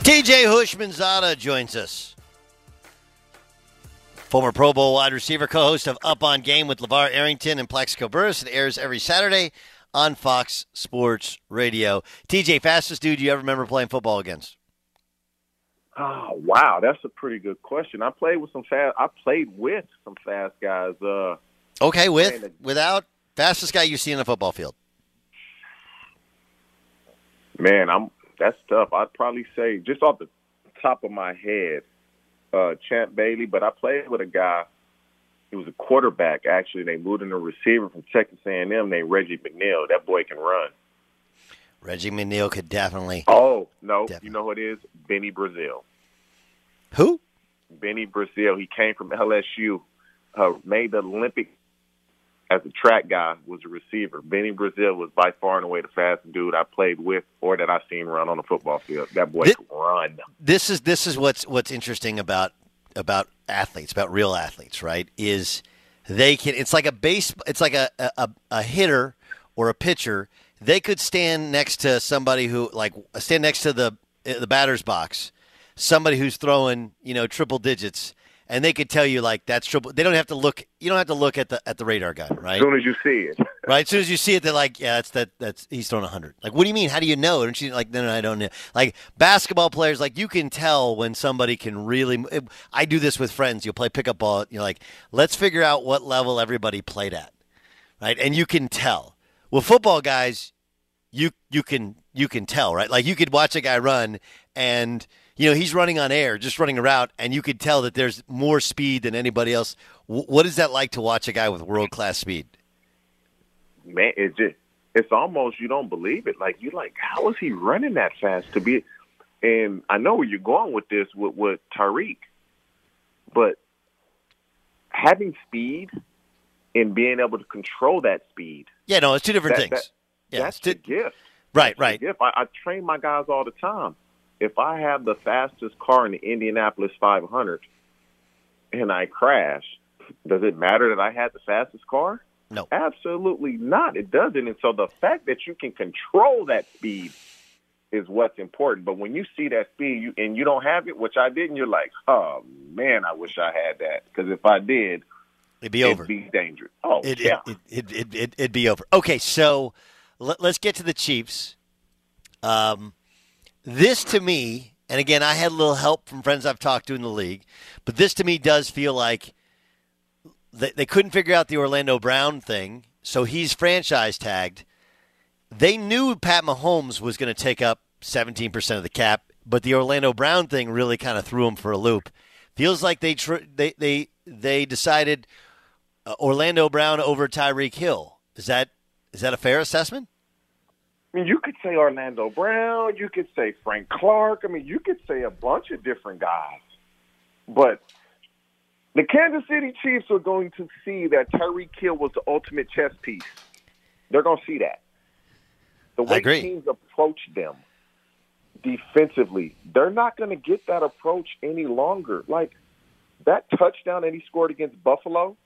TJ Houshmandzadeh joins us. Former Pro Bowl wide receiver, co host of Up on Game with LaVar Arrington and Plaxico Burress. It airs every Saturday on Fox Sports Radio. TJ, fastest dude you ever remember playing football against? Oh wow, that's a pretty good question. I played with some fast. I played with some fast guys. Uh, okay, with without fastest guy you see in a football field. Man, I'm that's tough. I'd probably say just off the top of my head, uh, Champ Bailey. But I played with a guy. He was a quarterback. Actually, they moved in a receiver from Texas A&M named Reggie McNeal. That boy can run. Reggie McNeal could definitely. Oh no, definitely. you know who it is? Bennie Brazell. Who? Bennie Brazell. He came from LSU. Uh, made the Olympic as a track guy was a receiver. Bennie Brazell was by far and away the fastest dude I played with or that I seen run on the football field. That boy this, could run. This is this is what's what's interesting about about athletes, about real athletes, right? Is they can it's like a base it's like a, a, a hitter or a pitcher. They could stand next to somebody who like stand next to the the batter's box, somebody who's throwing, you know, triple digits and they could tell you like that's triple. They don't have to look. You don't have to look at the at the radar gun, right? As soon as you see it, right? As soon as you see it, they're like, yeah, that's that. That's he's throwing hundred. Like, what do you mean? How do you know? And she's like, no, no, I don't know. Like basketball players, like you can tell when somebody can really. I do this with friends. You'll play pickup ball. You're like, let's figure out what level everybody played at, right? And you can tell. Well, football guys, you you can you can tell, right? Like you could watch a guy run and you know, he's running on air, just running a route, and you could tell that there's more speed than anybody else. W- what is that like to watch a guy with world class speed? Man, it's just it's almost you don't believe it. Like you're like, how is he running that fast to be? And I know where you're going with this with with Tyreek, but having speed and being able to control that speed. Yeah, no, it's two different that, things. That, yeah, that's the gift. Right, right. Gift. I, I train my guys all the time if I have the fastest car in the Indianapolis 500 and I crash, does it matter that I had the fastest car? No. Absolutely not. It doesn't. And so the fact that you can control that speed is what's important. But when you see that speed you, and you don't have it, which I didn't, you're like, oh man, I wish I had that. Because if I did, it'd be over. It'd be dangerous. Oh it, yeah, it, it, it, it, it'd be over. Okay, so let, us get to the Chiefs. Um, this to me, and again, I had a little help from friends I've talked to in the league, but this to me does feel like they, they couldn't figure out the Orlando Brown thing, so he's franchise tagged. They knew Pat Mahomes was going to take up 17% of the cap, but the Orlando Brown thing really kind of threw him for a loop. Feels like they tr- they they they decided uh, Orlando Brown over Tyreek Hill. Is that is that a fair assessment? I mean, you could say Orlando Brown, you could say Frank Clark. I mean, you could say a bunch of different guys. But the Kansas City Chiefs are going to see that Tyreek Hill was the ultimate chess piece. They're going to see that. The way teams approach them defensively, they're not going to get that approach any longer. Like that touchdown that he scored against Buffalo,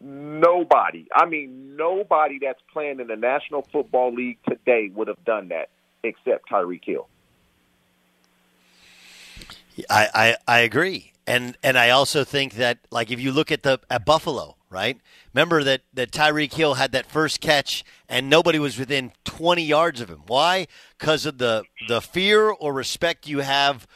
nobody, I mean, nobody that's playing in the National Football League today would have done that except Tyreek Hill. I, I, I agree and and I also think that like if you look at the at Buffalo, right? Remember that that Tyreek Hill had that first catch and nobody was within 20 yards of him. Why? Because of the the fear or respect you have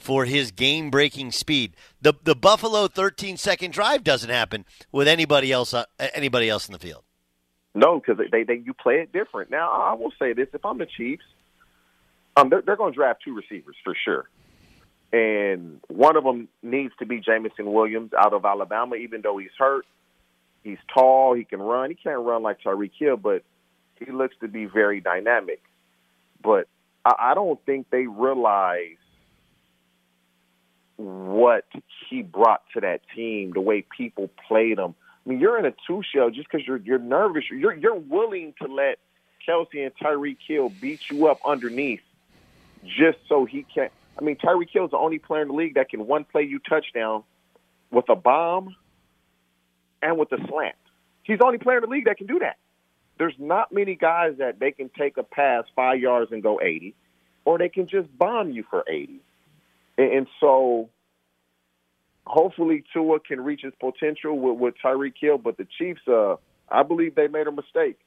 for his game-breaking speed. The the Buffalo 13-second drive doesn't happen with anybody else uh, anybody else in the field. No, because they, they you play it different. Now I will say this: if I'm the Chiefs, um, they're, they're going to draft two receivers for sure and one of them needs to be Jameson Williams out of Alabama, even though he's hurt. He's tall, he can run. He can't run like Tyreek Hill, but he looks to be very dynamic. But I, I don't think they realize what he brought to that team, the way people played him. I mean, you're in a two shell just because you're you're nervous. You're you're willing to let Kelce and Tyreek Hill beat you up underneath just so he can. I mean, Tyreek is the only player in the league that can one play you touchdown with a bomb and with a slant. He's the only player in the league that can do that. There's not many guys that they can take a pass five yards and go 80, or they can just bomb you for 80. And, so hopefully Tua can reach his potential with, with Tyreek Hill, but the Chiefs, uh, I believe they made a mistake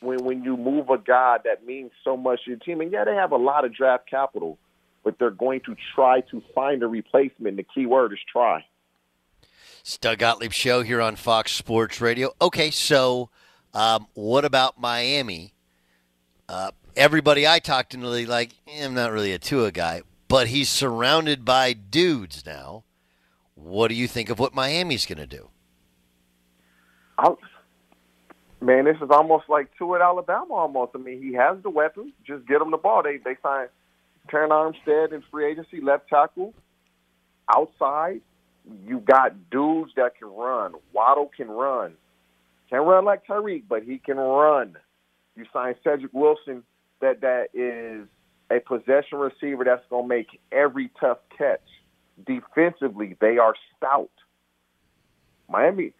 when when you move a guy that means so much to your team. And yeah, they have a lot of draft capital – but they're going to try to find a replacement. The key word is try. It's Doug Gottlieb show here on Fox Sports Radio. Okay, so um, what about Miami? Uh, everybody I talked to like, eh, I'm not really a Tua guy, but he's surrounded by dudes now. What do you think of what Miami's going to do? I'll, man, this is almost like Tua at Alabama. Almost. I mean, he has the weapons. Just get him the ball. They they signed Terron Armstead in free agency, left tackle. Outside, you got dudes that can run. Waddle can run. Can't run like Tyreek, but he can run. You sign Cedric Wilson, that that is a possession receiver that's going to make every tough catch. Defensively, they are stout. Miami,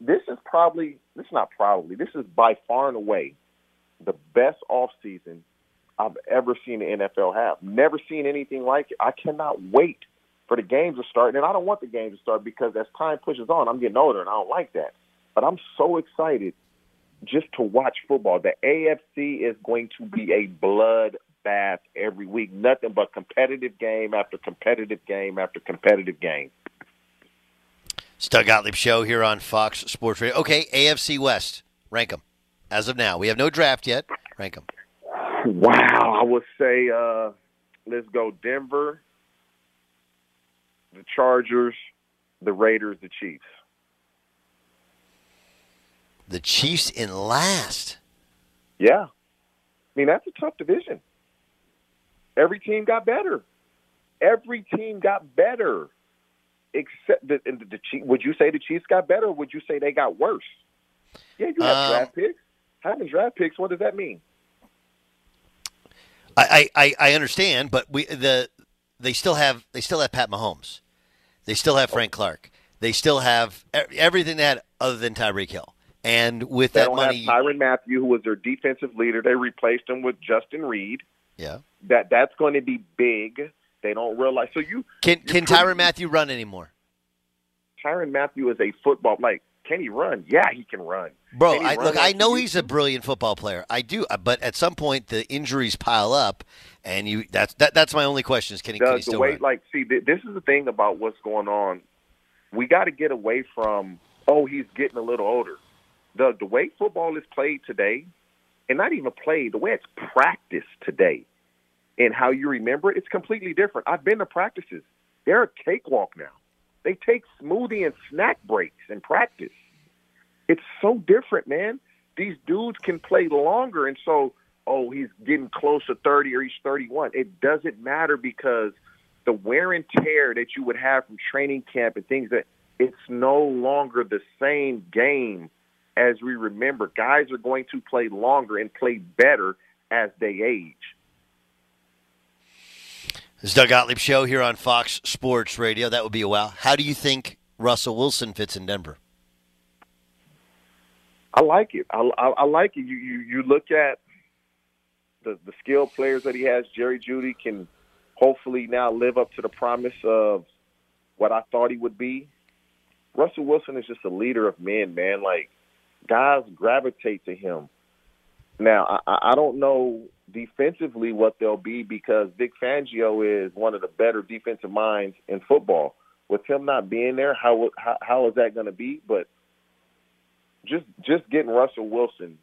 this is probably, this is not probably, this is by far and away the best offseason I've ever seen the NFL have. Never seen anything like it. I cannot wait for the games to start. And I don't want the games to start because as time pushes on, I'm getting older and I don't like that. But I'm so excited just to watch football. The AFC is going to be a bloodbath every week. Nothing but competitive game after competitive game after competitive game. It's Doug Gottlieb show here on Fox Sports Radio. Okay, AFC West. Rank them as of now. We have no draft yet. Rank them. Wow, I would say uh, let's go Denver, the Chargers, the Raiders, the Chiefs. The Chiefs in last. Yeah. I mean, that's a tough division. Every team got better. Every team got better. Except the, the, the Chiefs. Would you say the Chiefs got better or would you say they got worse? Yeah, you have um, draft picks. Having draft picks, what does that mean? I, I, I understand, but we the they still have they still have Pat Mahomes, they still have Frank Clark, they still have everything they had other than Tyreek Hill. And with They that don't money, have Tyrann Mathieu, who was their defensive leader. They replaced him with Justin Reid. yeah. That that's going to be big. They don't realize. So you Can can Tyrann Mathieu run anymore? Tyrann Mathieu is a football like. Can he run? Yeah, he can run. Bro, Can I, run look, I know he's a brilliant football player. I do, uh, but at some point the injuries pile up, and you that's that, that's my only question: is can he, can he Doug, the way, run? like, see, th- this is the thing about what's going on. We got to get away from, oh, he's getting a little older. The the way football is played today, and not even played, the way it's practiced today, and how you remember it, it's completely different. I've been to practices; they're a cakewalk now. They take smoothie and snack breaks in practice. It's so different, man. These dudes can play longer, and so oh, he's getting close to 30 or he's 31. It doesn't matter because the wear and tear that you would have from training camp and things that it's no longer the same game as we remember. Guys are going to play longer and play better as they age. This is Doug Gottlieb show here on Fox Sports Radio. That would be a wow. How do you think Russell Wilson fits in Denver? I like it. I, I, I like it. You, you you look at the the skilled players that he has. Jerry Jeudy can hopefully now live up to the promise of what I thought he would be. Russell Wilson is just a leader of men, man. Like guys gravitate to him. Now I, I don't know defensively what they'll be because Vic Fangio is one of the better defensive minds in football. With him not being there, how how, how is that going to be? But just just getting Russell Wilson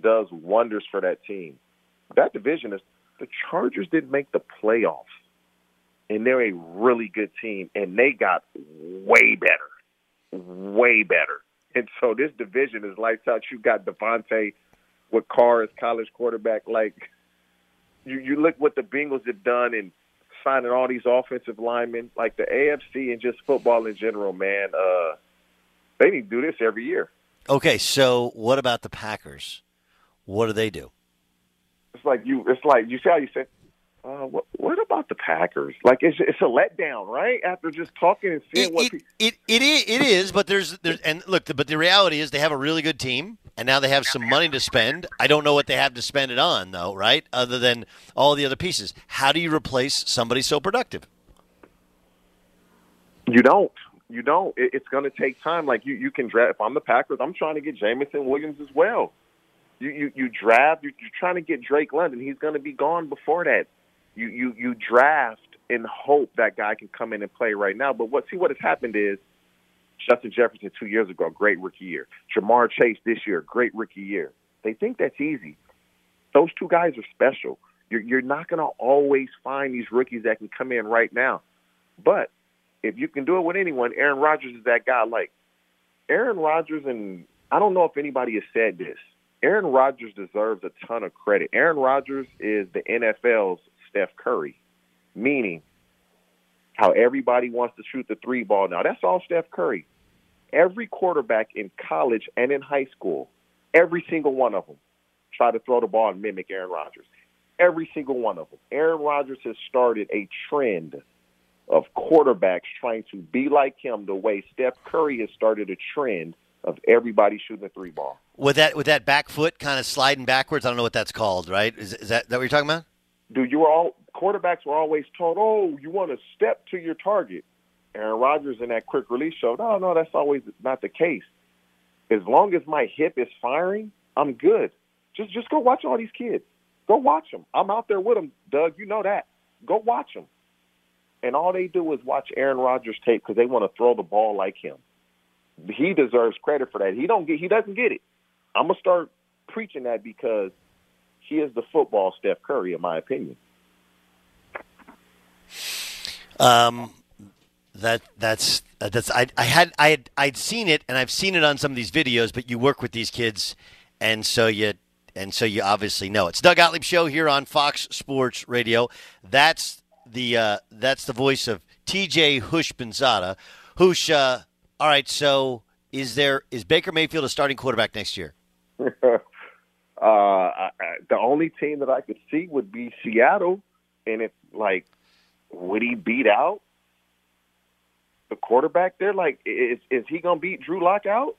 does wonders for that team. That division is the Chargers didn't make the playoffs, and they're a really good team, and they got way better, way better. And so this division is lights out. You got Davante with Carr as college quarterback. Like you, you look what the Bengals have done in signing all these offensive linemen. Like the AFC and just football in general, man. Uh, they need to do this every year. Okay, so what about the Packers? What do they do? it's like you it's like you see how you say uh, what, what about the Packers? Like it's it's a letdown, right? After just talking and seeing It, what it, it, it, is, it is, but there's there's and look, but the reality is they have a really good team, and now they have some money to spend. I don't know what they have to spend it on, though, right? Other than all the other pieces. How do you replace somebody so productive? you don't you don't. It, it's going to take time. Like you you can draft. If I'm the Packers, I'm trying to get Jameson Williams as well. You you you draft. You're, you're trying to get Drake London. He's going to be gone before that. You you you draft and hope that guy can come in and play right now. But what see what has happened is Justin Jefferson two years ago, great rookie year. Ja'Marr Chase this year, great rookie year. They think that's easy. Those two guys are special. You're, you're not going to always find these rookies that can come in right now. But if you can do it with anyone, Aaron Rodgers is that guy. Like Aaron Rodgers, and I don't know if anybody has said this. Aaron Rodgers deserves a ton of credit. Aaron Rodgers is the NFL's Steph Curry, meaning how everybody wants to shoot the three ball now. That's all Steph Curry. Every quarterback in college and in high school, every single one of them, try to throw the ball and mimic Aaron Rodgers. Every single one of them. Aaron Rodgers has started a trend of quarterbacks trying to be like him the way Steph Curry has started a trend of everybody shooting a three ball. With that with that back foot kind of sliding backwards, I don't know what that's called, right? Is, is that, that what you're talking about? Dude, you all quarterbacks were always told, "Oh, you want to step to your target." Aaron Rodgers in that quick release showed, "No, no, that's always not the case. As long as my hip is firing, I'm good. Just just go watch all these kids. Go watch them. I'm out there with them, Doug. You know that. Go watch them." And all they do is watch Aaron Rodgers tape because they want to throw the ball like him. He deserves credit for that. He don't get. He doesn't get it. I'm gonna start preaching that because he is the football Steph Curry, in my opinion. Um, that that's uh, that's I I had I had I'd seen it and I've seen it on some of these videos, but you work with these kids, and so you and so you obviously know it's Doug Gottlieb show here on Fox Sports Radio. That's the uh, that's the voice of T.J. Houshmandzadeh. Housh, uh, all right. So is there is Baker Mayfield a starting quarterback next year? uh, I, the only team that I could see would be Seattle, and it's like, would he beat out the quarterback there? Like, is is he gonna beat Drew Lock out?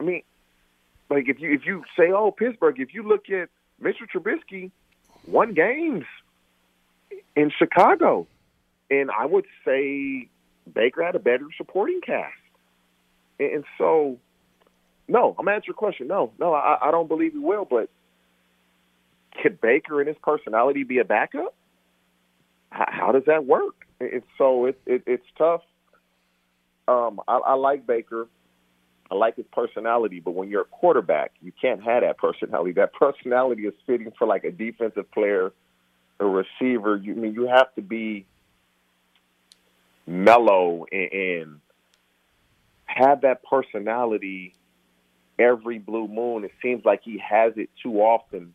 I mean, like if you if you say, oh, Pittsburgh, if you look at Mitch Trubisky, won games in Chicago, and I would say Baker had a better supporting cast, and so. No, I'm answering your question. No, no, I, I don't believe he will. But could Baker and his personality be a backup? How, how does that work? It's so it, it, it's tough. Um, I, I like Baker. I like his personality, but when you're a quarterback, you can't have that personality. That personality is fitting for like a defensive player, a receiver. You I mean you have to be mellow and, and have that personality every blue moon. It seems like he has it too often,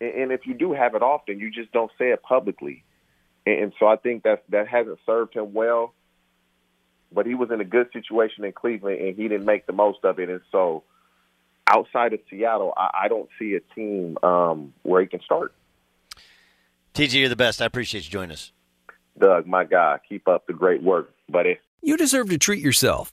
and, and if you do have it often, you just don't say it publicly. And, and so I think that that hasn't served him well but he was in a good situation in Cleveland and he didn't make the most of it. And so outside of Seattle, I, I don't see a team um, where he can start. TG, you're the best. I appreciate you joining us. Doug, my guy, keep up the great work, buddy. You deserve to treat yourself.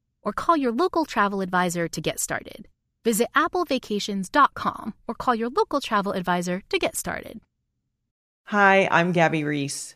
or call your local travel advisor to get started. Visit applevacations.com or call your local travel advisor to get started. Hi, I'm Gabby Reece.